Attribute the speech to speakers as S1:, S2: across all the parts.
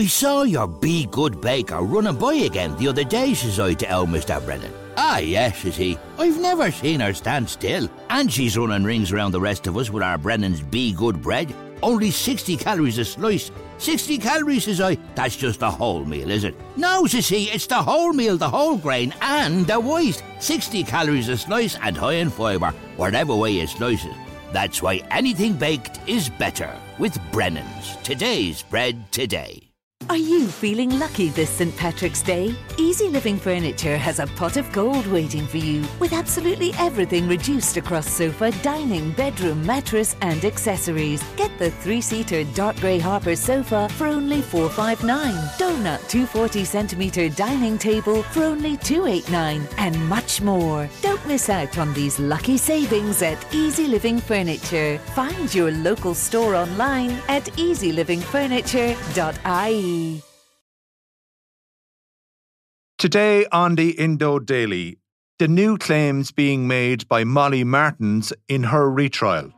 S1: I saw your Be Good Baker running by again the other day, says I to old Mr. Brennan. Ah, yes, says he. I've never seen her stand still. And she's running rings around the rest of us with our Brennan's Be Good bread. Only 60 calories a slice. 60 calories, says I. That's just a whole meal, is it? No, says he, it's the whole meal, the whole grain, and the waste. 60 calories a slice and high in fibre, whatever way you slice it. That's why anything baked is better with Brennan's. Today's bread today.
S2: Are you feeling lucky this St. Patrick's Day? Easy Living Furniture has a pot of gold waiting for you with absolutely everything reduced across sofa, dining, bedroom, mattress, and accessories. Get the three seater dark grey Harper sofa for only 459, donut 240 centimetre dining table for only 289, and much more. Don't miss out on these lucky savings at Easy Living Furniture. Find your local store online at easylivingfurniture.ie.
S3: Today on the Indo Daily, the new claims being made by Molly Martens in her retrial.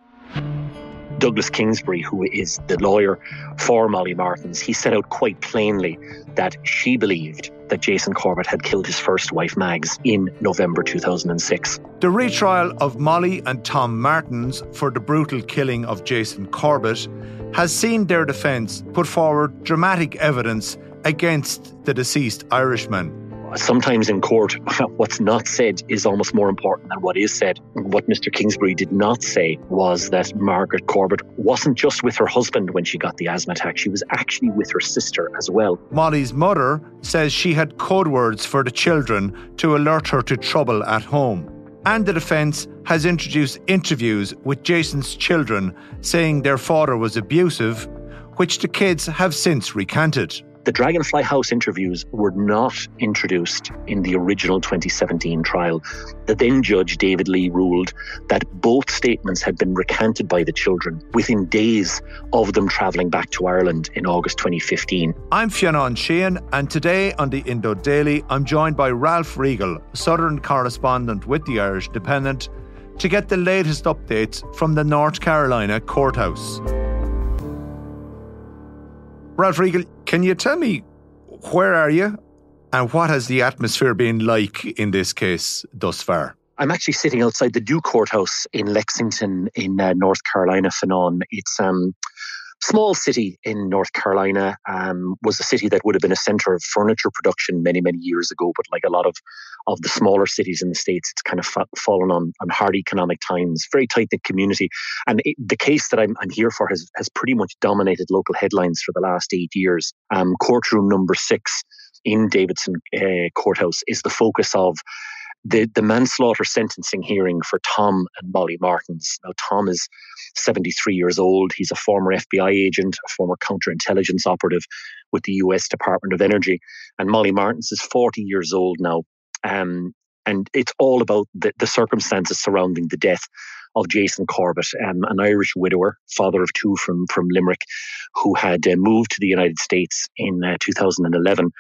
S4: Douglas Kingsbury, who is the lawyer for Molly Martens, he set out quite plainly that she believed that Jason Corbett had killed his first wife, Mags, in November 2006.
S3: The retrial of Molly and Tom Martens for the brutal killing of Jason Corbett has seen their defence put forward dramatic evidence against the deceased Irishman.
S4: Sometimes in court, what's not said is almost more important than what is said. What Mr. Kingsbury did not say was that Margaret Corbett wasn't just with her husband when she got the asthma attack, she was actually with her sister as well.
S3: Molly's mother says she had code words for the children to alert her to trouble at home. And the defence has introduced interviews with Jason's children saying their father was abusive, which the kids have since recanted.
S4: The Dragonfly House interviews were not introduced in the original 2017 trial. The then judge, David Lee, ruled that both statements had been recanted by the children within days of them travelling back to Ireland in August 2015.
S3: I'm Fionn Sheahan, and today on the Indo Daily, I'm joined by Ralph Riegel, Southern correspondent with the Irish Independent, to get the latest updates from the North Carolina courthouse. Riegel, can you tell me where are you and what has the atmosphere been like in this case thus far?
S4: I'm actually sitting outside the Duke Courthouse in Lexington, in uh, North Carolina, Fionnán. It's um, small city in North Carolina. Um, was a city that would have been a center of furniture production many, many years ago. But like a lot of of the smaller cities in the states, it's kind of fa- fallen on on hard economic times. Very tight knit community, and it, the case that I'm, I'm here for has has pretty much dominated local headlines for the last eight years. Um, courtroom number six in Davidson uh, Courthouse is the focus of the, the manslaughter sentencing hearing for Tom and Molly Martens. Now, Tom is 73 years old. He's a former FBI agent, a former counterintelligence operative with the US Department of Energy. And Molly Martens is 40 years old now. Um, and it's all about the, the circumstances surrounding the death of Jason Corbett, um, an Irish widower, father of two from, from Limerick, who had uh, moved to the United States in uh, 2011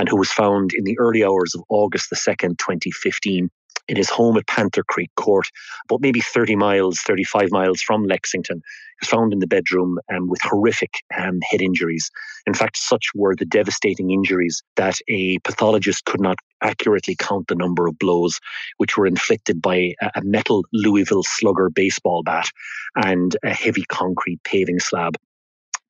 S4: and who was found in the early hours of August the 2nd, 2015, in his home at Panther Creek Court, about maybe 30 miles, 35 miles from Lexington. He was found in the bedroom um, with horrific um, head injuries. In fact, such were the devastating injuries that a pathologist could not accurately count the number of blows which were inflicted by a, a metal Louisville slugger baseball bat and a heavy concrete paving slab.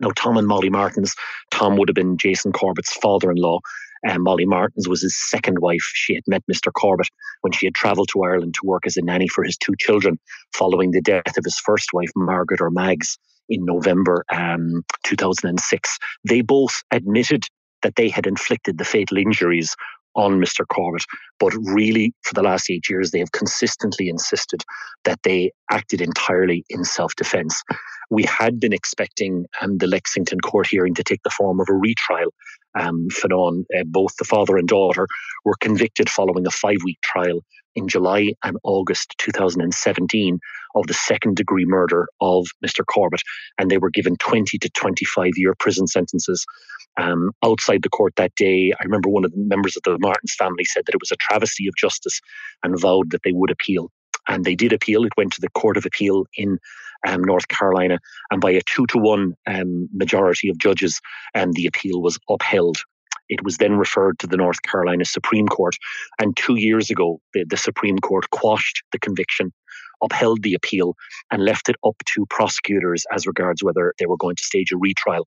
S4: Now, Tom and Molly Martens, Tom would have been Jason Corbett's father in law, um, Molly Martens was his second wife. She had met Mr. Corbett when she had travelled to Ireland to work as a nanny for his two children following the death of his first wife, Margaret or Mags, in November um, 2006. They both admitted that they had inflicted the fatal injuries on Mr. Corbett. But really, for the last eight years, they have consistently insisted that they acted entirely in self defense. We had been expecting um, the Lexington court hearing to take the form of a retrial. Um, Fionnán, uh, both the father and daughter were convicted following a five week trial in July and August 2017 of the second degree murder of Mr. Corbett, and they were given 20 to 25 year prison sentences. Um, outside the court that day, I remember one of the members of the Martens family said that it was a travesty of justice and vowed that they would appeal. And they did appeal. It went to the Court of Appeal in um, North Carolina, and by a two to one um, majority of judges, um, the appeal was upheld. It was then referred to the North Carolina Supreme Court, and two years ago, the, the Supreme Court quashed the conviction upheld the appeal and left it up to prosecutors as regards whether they were going to stage a retrial.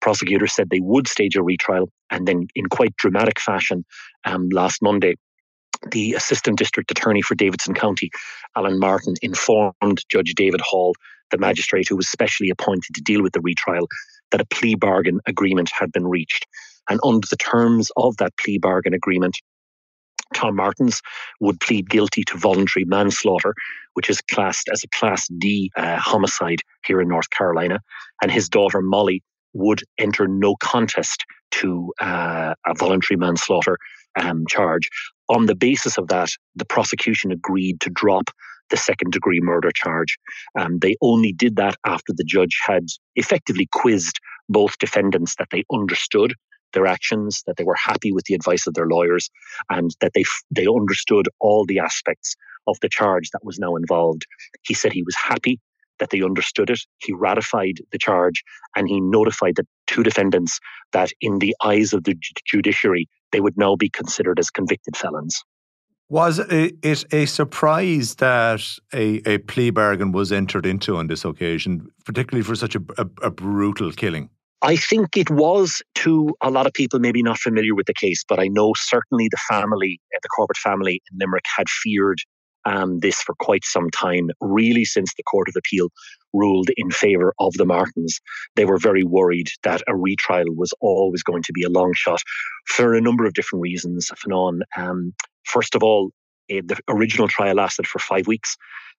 S4: Prosecutors said they would stage a retrial, and then, in quite dramatic fashion, um, last Monday, the Assistant District Attorney for Davidson County, Alan Martin, informed Judge David Hall, the magistrate who was specially appointed to deal with the retrial, that a plea bargain agreement had been reached. And under the terms of that plea bargain agreement, Tom Martens would plead guilty to voluntary manslaughter, which is classed as a Class D uh, homicide here in North Carolina. And his daughter Molly would enter no contest to uh, a voluntary manslaughter um, charge. On the basis of that, the prosecution agreed to drop the second degree murder charge. Um, they only did that after the judge had effectively quizzed both defendants that they understood their actions, that they were happy with the advice of their lawyers, and that they they understood all the aspects of the charge that was now involved. He said he was happy that they understood it. He ratified the charge and he notified the two defendants that, in the eyes of the judiciary, they would now be considered as convicted felons.
S3: Was it a surprise that a, a plea bargain was entered into on this occasion, particularly for such a, a, a brutal killing?
S4: I think it was to a lot of people maybe not familiar with the case, but I know certainly the family, the Corbett family in Limerick had feared um, this for quite some time, really since the Court of Appeal ruled in favour of the Martens. They were very worried that a retrial was always going to be a long shot for a number of different reasons. Fionnán, um, first of all, uh, the original trial lasted for five weeks.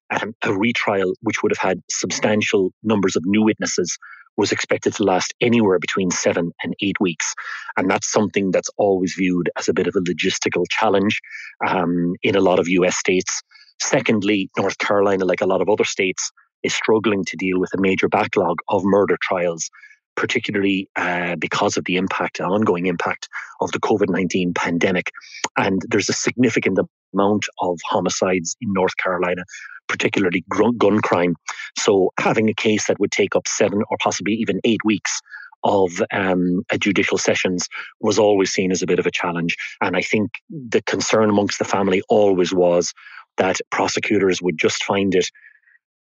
S4: Um, a retrial, which would have had substantial numbers of new witnesses, was expected to last anywhere between seven and eight weeks. And that's something that's always viewed as a bit of a logistical challenge um, in a lot of US states. Secondly, North Carolina, like a lot of other states, is struggling to deal with a major backlog of murder trials, particularly uh, because of the impact, ongoing impact of the COVID 19 pandemic. And there's a significant amount of homicides in North Carolina particularly gun crime. So having a case that would take up seven or possibly even eight weeks of um, judicial sessions was always seen as a bit of a challenge. And I think the concern amongst the family always was that prosecutors would just find it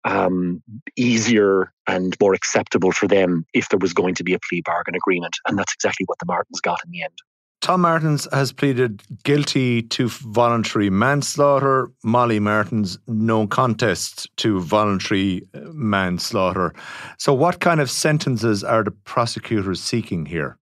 S4: um, easier and more acceptable for them if there was going to be a plea bargain agreement. And that's exactly what the Martens got in the end.
S3: Tom Martens has pleaded guilty to voluntary manslaughter. Molly Martens, no contest to voluntary uh, manslaughter. So, what kind of sentences are the prosecutors seeking here?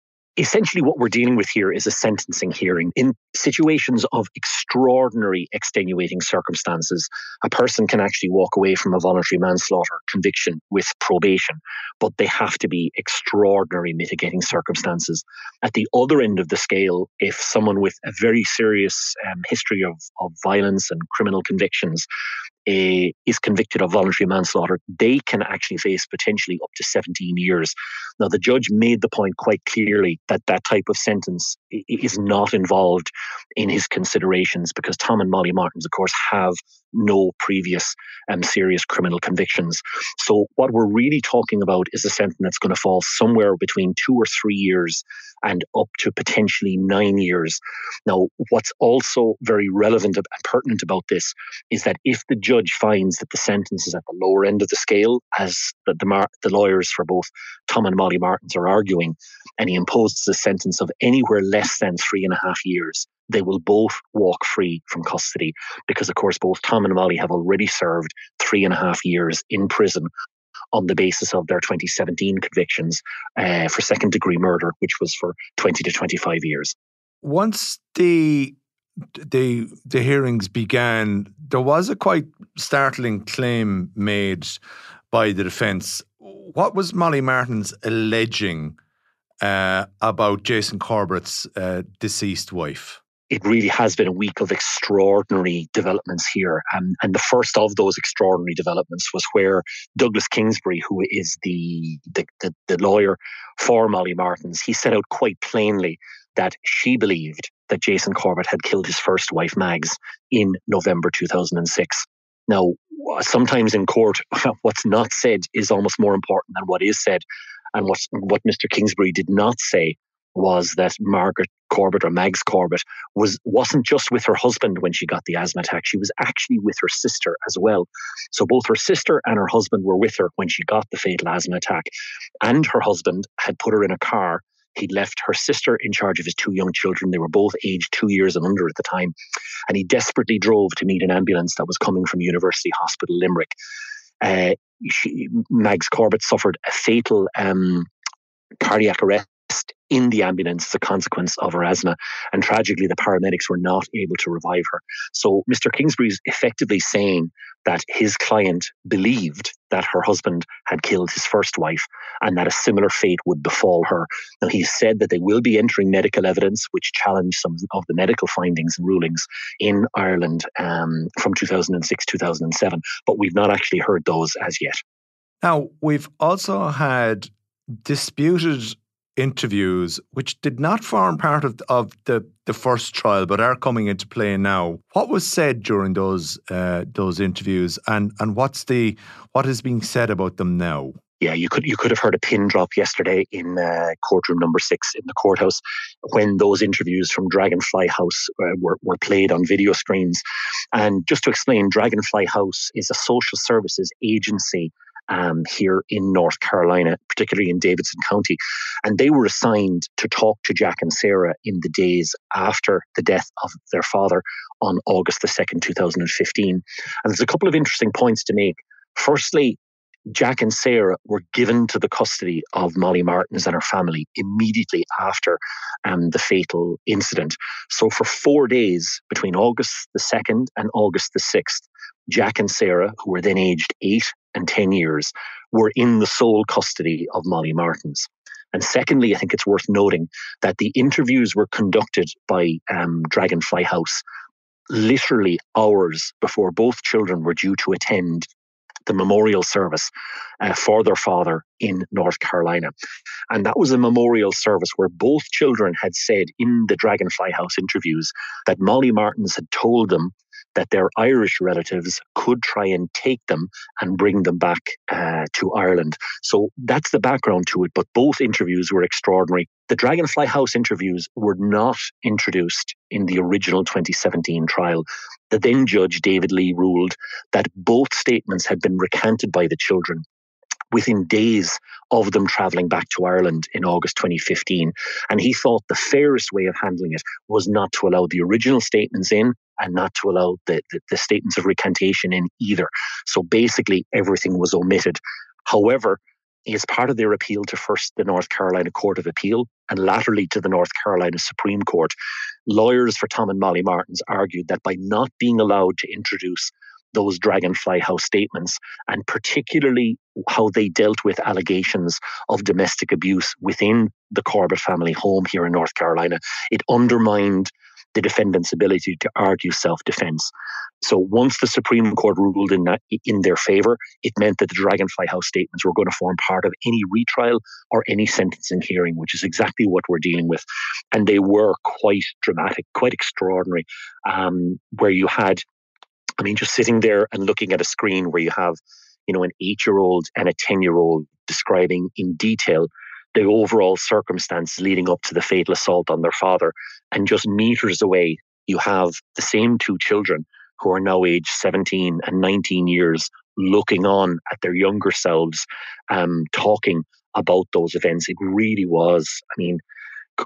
S4: Essentially what we're dealing with here is a sentencing hearing. In situations of extraordinary extenuating circumstances, a person can actually walk away from a voluntary manslaughter conviction with probation, but they have to be extraordinary mitigating circumstances. At the other end of the scale, if someone with a very serious um, history of, of violence and criminal convictions uh, is convicted of voluntary manslaughter, they can actually face potentially up to 17 years. Now, the judge made the point quite clearly that that type of sentence is not involved in his considerations because Tom and Molly Martens, of course, have no previous um, serious criminal convictions. So, what we're really talking about is a sentence that's going to fall somewhere between two or three years and up to potentially nine years. Now, what's also very relevant and pertinent about this is that if the judge finds that the sentence is at the lower end of the scale, as the, the, mar- the lawyers for both Tom and Molly Martens are arguing, and he imposes a sentence of anywhere less than three and a half years, they will both walk free from custody because, of course, both Tom and Molly have already served three and a half years in prison on the basis of their 2017 convictions uh, for second degree murder, which was for 20 to 25 years.
S3: Once the the the hearings began, there was a quite startling claim made by the defence. What was Molly Martens alleging uh, about Jason Corbett's uh, deceased wife?
S4: it really has been a week of extraordinary developments here. Um, and the first of those extraordinary developments was where Douglas Kingsbury, who is the, the, the, the lawyer for Molly Martens, he set out quite plainly that she believed that Jason Corbett had killed his first wife, Mags, in November 2006. Now, sometimes in court, what's not said is almost more important than what is said. And what, what Mr. Kingsbury did not say was that Margaret Corbett or Mags Corbett was wasn't just with her husband when she got the asthma attack. She was actually with her sister as well. So both her sister and her husband were with her when she got the fatal asthma attack. And her husband had put her in a car. He'd left her sister in charge of his two young children. They were both aged two years and under at the time. And he desperately drove to meet an ambulance that was coming from University Hospital Limerick. Uh, she, Mags Corbett suffered a fatal um, cardiac arrest in the ambulance as a consequence of her asthma. And tragically, the paramedics were not able to revive her. So Mr. Kingsbury is effectively saying that his client believed that her husband had killed his first wife and that a similar fate would befall her. Now, he said that they will be entering medical evidence which challenge some of the medical findings and rulings in Ireland um, from 2006 2007, but we've not actually heard those as yet.
S3: Now, we've also had disputed interviews, which did not form part of, of the, the first trial, but are coming into play now. What was said during those uh, those interviews, and and what's the what is being said about them now?
S4: Yeah, you could you could have heard a pin drop yesterday in uh, courtroom number six in the courthouse when those interviews from Dragonfly House uh, were were played on video screens. And just to explain, Dragonfly House is a social services agency um, here in North Carolina, particularly in Davidson County. And they were assigned to talk to Jack and Sarah in the days after the death of their father on August the 2nd, 2015. And there's a couple of interesting points to make. Firstly, Jack and Sarah were given to the custody of Molly Martens and her family immediately after um, the fatal incident. So, for four days between August the 2nd and August the 6th, Jack and Sarah, who were then aged eight and 10 years, were in the sole custody of Molly Martens. And secondly, I think it's worth noting that the interviews were conducted by um, Dragonfly House literally hours before both children were due to attend the memorial service uh, for their father in North Carolina. And that was a memorial service where both children had said in the Dragonfly House interviews that Molly Martens had told them that their Irish relatives could try and take them and bring them back uh, to Ireland. So that's the background to it. But both interviews were extraordinary. The Dragonfly House interviews were not introduced in the original 2017 trial. The then judge, David Lee, ruled that both statements had been recanted by the children within days of them travelling back to Ireland in August 2015. And he thought the fairest way of handling it was not to allow the original statements in and not to allow the, the, the statements of recantation in either. So basically, everything was omitted. However, as part of their appeal to first the North Carolina Court of Appeal and latterly to the North Carolina Supreme Court, lawyers for Tom and Molly Martens argued that by not being allowed to introduce those Dragonfly House statements, and particularly how they dealt with allegations of domestic abuse within the Corbett family home here in North Carolina. It undermined the defendant's ability to argue self defense. So once the Supreme Court ruled in that, in their favor, it meant that the Dragonfly House statements were going to form part of any retrial or any sentencing hearing, which is exactly what we're dealing with. And they were quite dramatic, quite extraordinary, um, where you had I mean, just sitting there and looking at a screen where you have, you know, an eight year old and a 10 year old describing in detail the overall circumstance leading up to the fatal assault on their father. And just meters away, you have the same two children who are now aged 17 and 19 years looking on at their younger selves, um, talking about those events. It really was, I mean,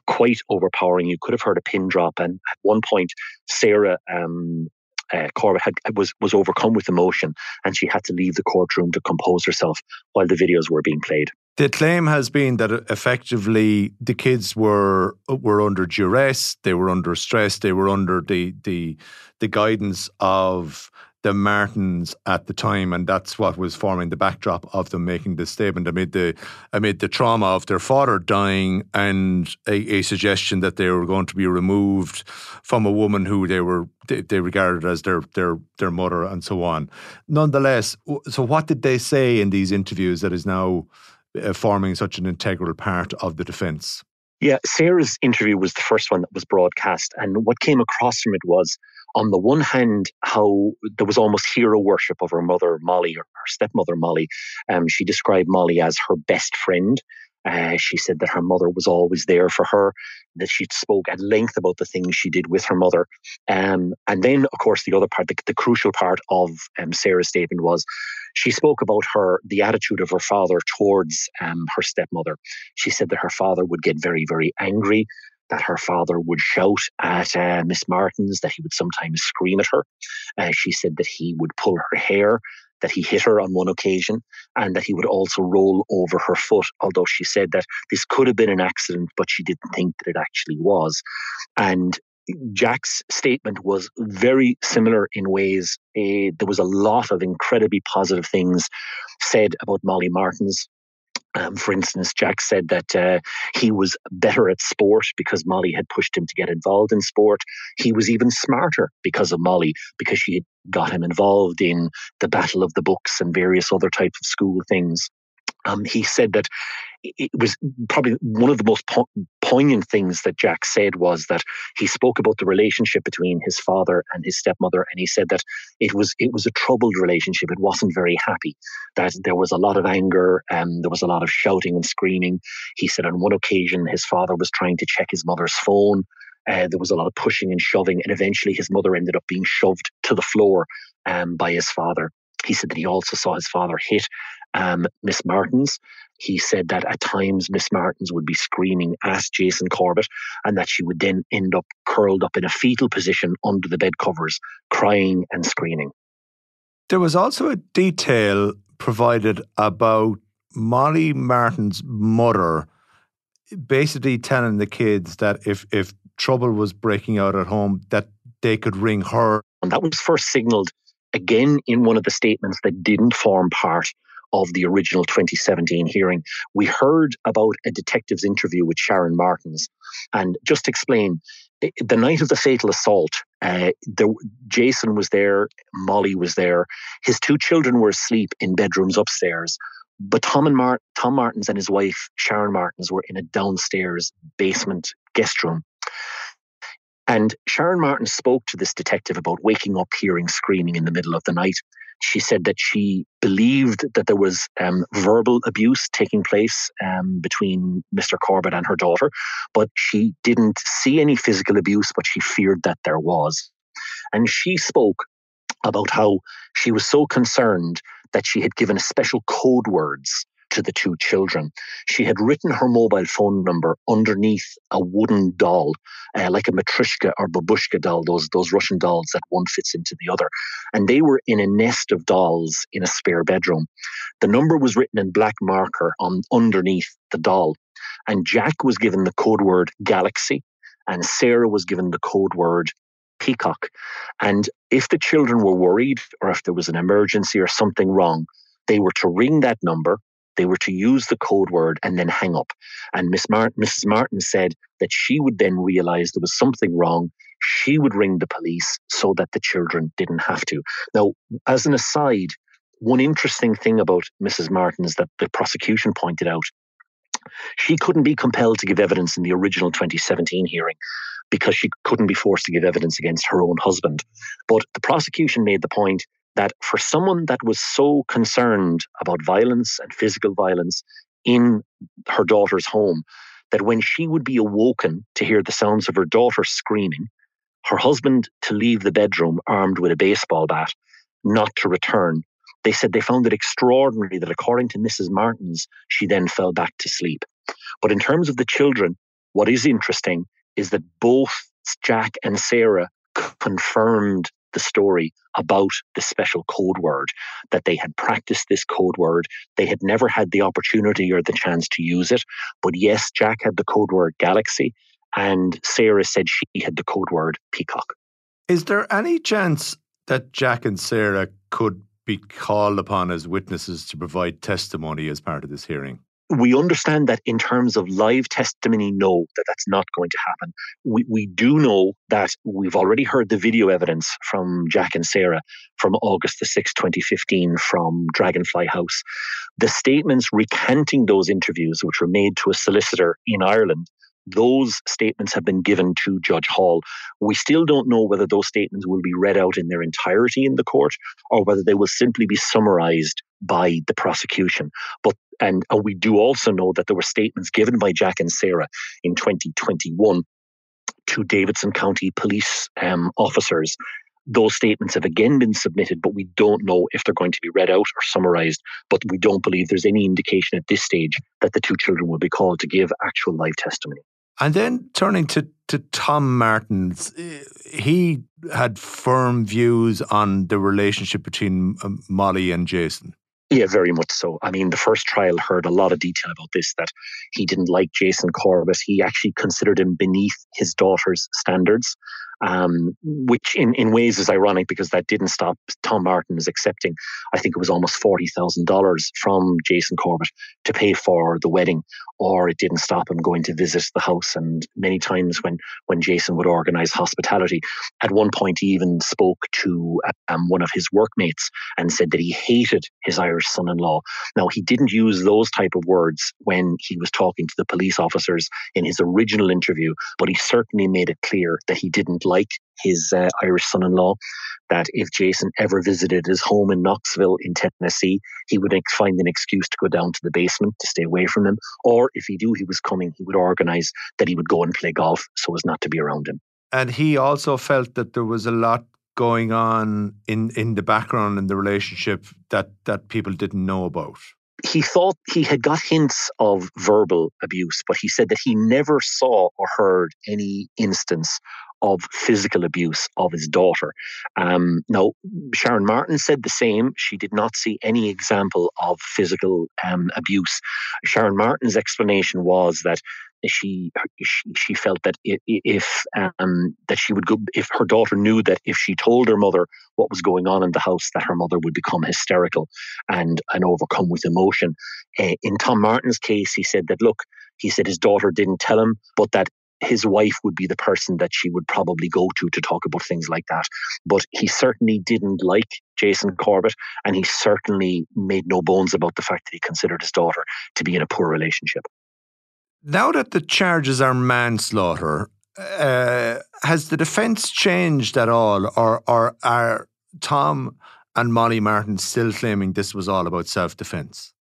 S4: quite overpowering. You could have heard a pin drop. And at one point, Sarah um, uh, Corbett had, was was overcome with emotion, and she had to leave the courtroom to compose herself while the videos were being played.
S3: The claim has been that uh, effectively the kids were uh, were under duress, they were under stress, they were under the the the guidance of the Martens at the time, and that's what was forming the backdrop of them making this statement amid the amid the trauma of their father dying and a, a suggestion that they were going to be removed from a woman who they were they, they regarded as their their their mother and so on. Nonetheless, so what did they say in these interviews that is now uh, forming such an integral part of the defence?
S4: Yeah, Sarah's interview was the first one that was broadcast, and what came across from it was on the one hand, how there was almost hero worship of her mother, Molly, or her stepmother, Molly. Um, she described Molly as her best friend. Uh, she said that her mother was always there for her, that she spoke at length about the things she did with her mother. Um, and then, of course, the other part, the, the crucial part of um, Sarah's statement was she spoke about her, the attitude of her father towards um, her stepmother. She said that her father would get very, very angry that her father would shout at uh, Miss Martens, that he would sometimes scream at her. Uh, she said that he would pull her hair, that he hit her on one occasion, and that he would also roll over her foot, although she said that this could have been an accident, but she didn't think that it actually was. And Jack's statement was very similar in ways. Uh, there was a lot of incredibly positive things said about Molly Martens. Um, for instance, Jack said that uh, he was better at sport because Molly had pushed him to get involved in sport. He was even smarter because of Molly, because she had got him involved in the Battle of the Books and various other types of school things. Um, he said that it was probably one of the most po- poignant things that Jack said was that he spoke about the relationship between his father and his stepmother, and he said that it was it was a troubled relationship. It wasn't very happy. That there was a lot of anger and there was a lot of shouting and screaming. He said on one occasion his father was trying to check his mother's phone. Uh, there was a lot of pushing and shoving, and eventually his mother ended up being shoved to the floor um, by his father. He said that he also saw his father hit um, Miss Martens. He said that at times Miss Martens would be screaming at Jason Corbett and that she would then end up curled up in a fetal position under the bed covers, crying and screaming.
S3: There was also a detail provided about Molly Martin's mother basically telling the kids that if, if trouble was breaking out at home, that they could ring her.
S4: And that was first signaled again in one of the statements that didn't form part of the original 2017 hearing. We heard about a detective's interview with Sharon Martens. And just to explain, the night of the fatal assault, uh, Jason was there, Molly was there. His two children were asleep in bedrooms upstairs. But Tom and Mar- Tom Martens and his wife Sharon Martens were in a downstairs basement guest room. And Sharon Martin spoke to this detective about waking up hearing screaming in the middle of the night. She said that she believed that there was um, verbal abuse taking place um, between Mr. Corbett and her daughter, but she didn't see any physical abuse, but she feared that there was. And she spoke about how she was so concerned that she had given special code words to the two children. She had written her mobile phone number underneath a wooden doll, uh, like a Matryoshka or Babushka doll, those, those Russian dolls that one fits into the other. And they were in a nest of dolls in a spare bedroom. The number was written in black marker on underneath the doll. And Jack was given the code word Galaxy, and Sarah was given the code word Peacock. And if the children were worried or if there was an emergency or something wrong, they were to ring that number they were to use the code word and then hang up. And Miss Martin, Mrs. Martin said that she would then realize there was something wrong. She would ring the police so that the children didn't have to. Now, as an aside, one interesting thing about Mrs. Martin is that the prosecution pointed out she couldn't be compelled to give evidence in the original 2017 hearing because she couldn't be forced to give evidence against her own husband. But the prosecution made the point that for someone that was so concerned about violence and physical violence in her daughter's home, that when she would be awoken to hear the sounds of her daughter screaming, her husband to leave the bedroom armed with a baseball bat, not to return. They said they found it extraordinary that, according to Mrs. Martens, she then fell back to sleep. But in terms of the children, what is interesting is that both Jack and Sarah confirmed the story about the special code word, that they had practiced this code word. They had never had the opportunity or the chance to use it. But yes, Jack had the code word galaxy, and Sarah said she had the code word peacock.
S3: Is there any chance that Jack and Sarah could be called upon as witnesses to provide testimony as part of this hearing?
S4: We understand that in terms of live testimony, no, that that's not going to happen. We, we do know that we've already heard the video evidence from Jack and Sarah from August the 6th, 2015, from Dragonfly House. The statements recanting those interviews, which were made to a solicitor in Ireland, Those statements have been given to Judge Hall. We still don't know whether those statements will be read out in their entirety in the court or whether they will simply be summarized by the prosecution. But and, and we do also know that there were statements given by Jack and Sarah in 2021 to Davidson County police um, officers those statements have again been submitted, but we don't know if they're going to be read out or summarized. But we don't believe there's any indication at this stage that the two children will be called to give actual live testimony.
S3: And then turning to, to Tom Martens, eh, he had firm views on the relationship between um, Molly and Jason.
S4: Yeah, very much so. I mean, the first trial heard a lot of detail about this that he didn't like Jason Corbett. He actually considered him beneath his daughter's standards um, which in, in ways is ironic because that didn't stop Tom Martin Martens accepting, I think it was almost $40,000 from Jason Corbett to pay for the wedding, or it didn't stop him going to visit the house. And many times when, when Jason would organize hospitality, at one point he even spoke to um, one of his workmates and said that he hated his Irish son in law. Now, he didn't use those type of words when he was talking to the police officers in his original interview, but he certainly made it clear that he didn't like his uh, Irish son in law, that if Jason ever visited his home in Knoxville in Tennessee, he would find an excuse to go down to the basement to stay away from him. Or if he knew he was coming, he would organize that he would go and play golf so as not to be around him.
S3: And he also felt that there was a lot going on in, in the background in the relationship that, that people didn't know about
S4: he thought he had got hints of verbal abuse, but he said that he never saw or heard any instance of physical abuse of his daughter. Um, now, Sharon Martin said the same. She did not see any example of physical um, abuse. Sharon Martin's explanation was that she she, felt that if um, that she would go if her daughter knew that if she told her mother what was going on in the house that her mother would become hysterical and and overcome with emotion. Uh, in Tom Martin's case, he said that look, he said his daughter didn't tell him, but that his wife would be the person that she would probably go to to talk about things like that. But he certainly didn't like Jason Corbett, and he certainly made no bones about the fact that he considered his daughter to be in a poor relationship.
S3: Now that the charges are manslaughter, uh, has the defence changed at all, or, or are Tom and Molly Martin still claiming this was all about self defence?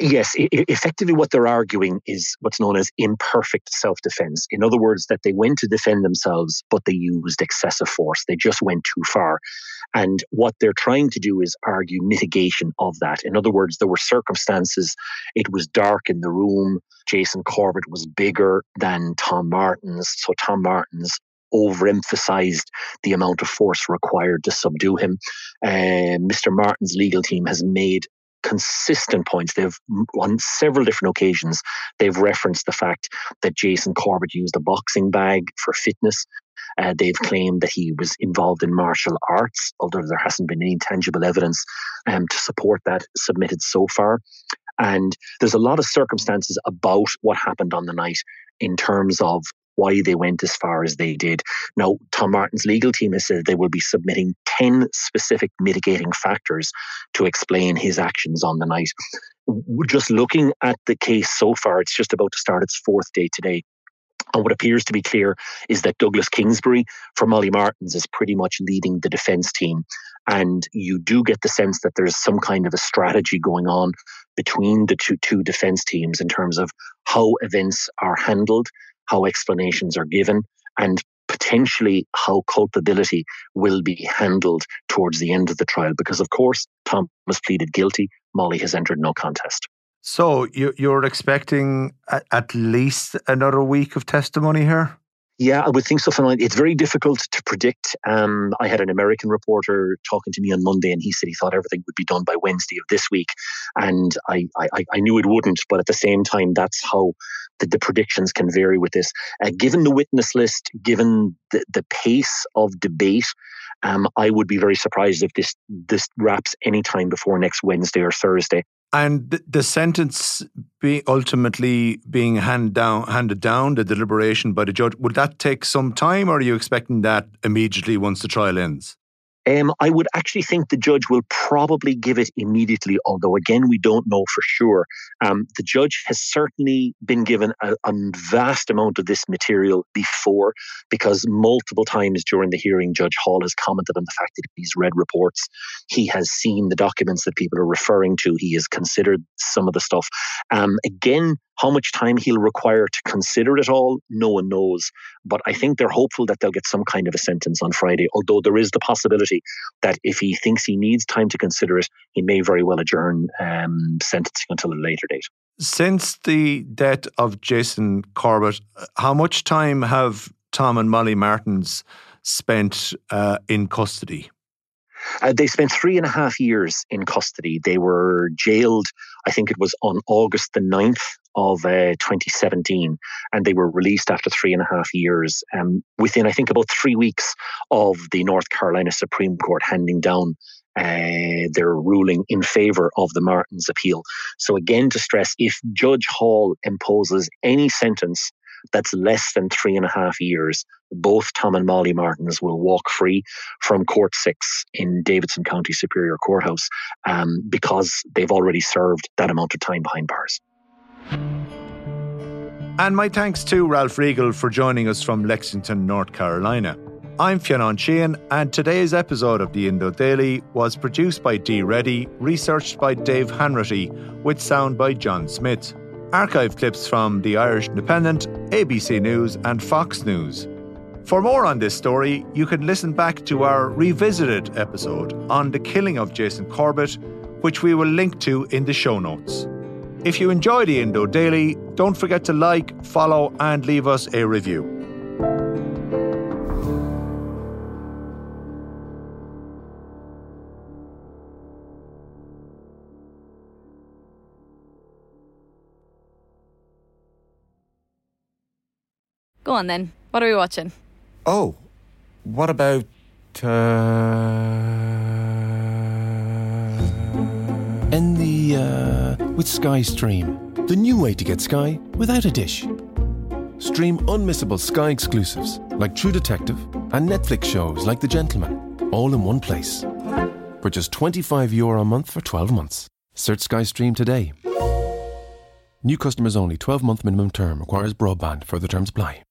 S4: Yes, effectively, what they're arguing is what's known as imperfect self defense. In other words, that they went to defend themselves, but they used excessive force. They just went too far. And what they're trying to do is argue mitigation of that. In other words, there were circumstances, it was dark in the room. Jason Corbett was bigger than Tom Martens. So Tom Martens overemphasized the amount of force required to subdue him. Uh, Mr. Martin's legal team has made consistent points. They've on several different occasions they've referenced the fact that Jason Corbett used a boxing bag for fitness. Uh, they've claimed that he was involved in martial arts, although there hasn't been any tangible evidence um, to support that submitted so far. And there's a lot of circumstances about what happened on the night in terms of why they went as far as they did. Now, Tom Martin's legal team has said they will be submitting 10 specific mitigating factors to explain his actions on the night. Just looking at the case so far, it's just about to start its fourth day today. And what appears to be clear is that Douglas Kingsbury for Molly Martens is pretty much leading the defense team. And you do get the sense that there's some kind of a strategy going on between the two, two defense teams in terms of how events are handled how explanations are given, and potentially how culpability will be handled towards the end of the trial. Because, of course, Tom has pleaded guilty, Molly has entered no contest.
S3: So you're expecting at least another week of testimony here?
S4: Yeah, I would think so. It's very difficult to predict. Um, I had an American reporter talking to me on Monday, and he said he thought everything would be done by Wednesday of this week, and I, I, I knew it wouldn't. But at the same time, that's how the, the predictions can vary with this. Uh, given the witness list, given the, the pace of debate, um, I would be very surprised if this this wraps any time before next Wednesday or Thursday.
S3: And the sentence be ultimately being hand down, handed down, the deliberation by the judge, would that take some time or are you expecting that immediately once the trial ends?
S4: Um, I would actually think the judge will probably give it immediately, although again, we don't know for sure. Um, the judge has certainly been given a, a, vast amount of this material before, because multiple times during the hearing, Judge Hall has commented on the fact that he's read reports, he has seen the documents that people are referring to, he has considered some of the stuff. Um, again, how much time he'll require to consider it all, no one knows. But I think they're hopeful that they'll get some kind of a sentence on Friday, although there is the possibility that if he thinks he needs time to consider it, he may very well adjourn um, sentencing until a later date.
S3: Since the death of Jason Corbett, how much time have Tom and Molly Martens spent uh, in custody?
S4: Uh, they spent three and a half years in custody. They were jailed, I think it was on August the 9th of uh, 2017, and they were released after three and a half years. Um, within, I think, about three weeks of the North Carolina Supreme Court handing down uh, their ruling in favor of the Martens appeal. So, again, to stress, if Judge Hall imposes any sentence that's less than three and a half years, both Tom and Molly Martens will walk free from Court 6 in Davidson County Superior Courthouse um, because they've already served that amount of time behind bars.
S3: And my thanks to Ralph Riegel for joining us from Lexington, North Carolina. I'm Fionn Sheahan, and today's episode of the Indo Daily was produced by Dee Reddy, researched by Dave Hanratty, with sound by John Smith. Archive clips from The Irish Independent, ABC News, and Fox News. For more on this story, you can listen back to our revisited episode on the killing of Jason Corbett, which we will link to in the show notes. If you enjoy the Indo Daily, don't forget to like, follow, and leave us a review.
S5: On then. What are we watching?
S6: Oh, what about. Uh... And the, uh, with Sky Stream, the new way to get Sky without a dish. Stream unmissable Sky exclusives like True Detective and Netflix shows like The Gentleman, all in one place. For just 25 euro a month for 12 months. Search Sky Stream today. New customers only, 12 month minimum term requires broadband. Further terms apply.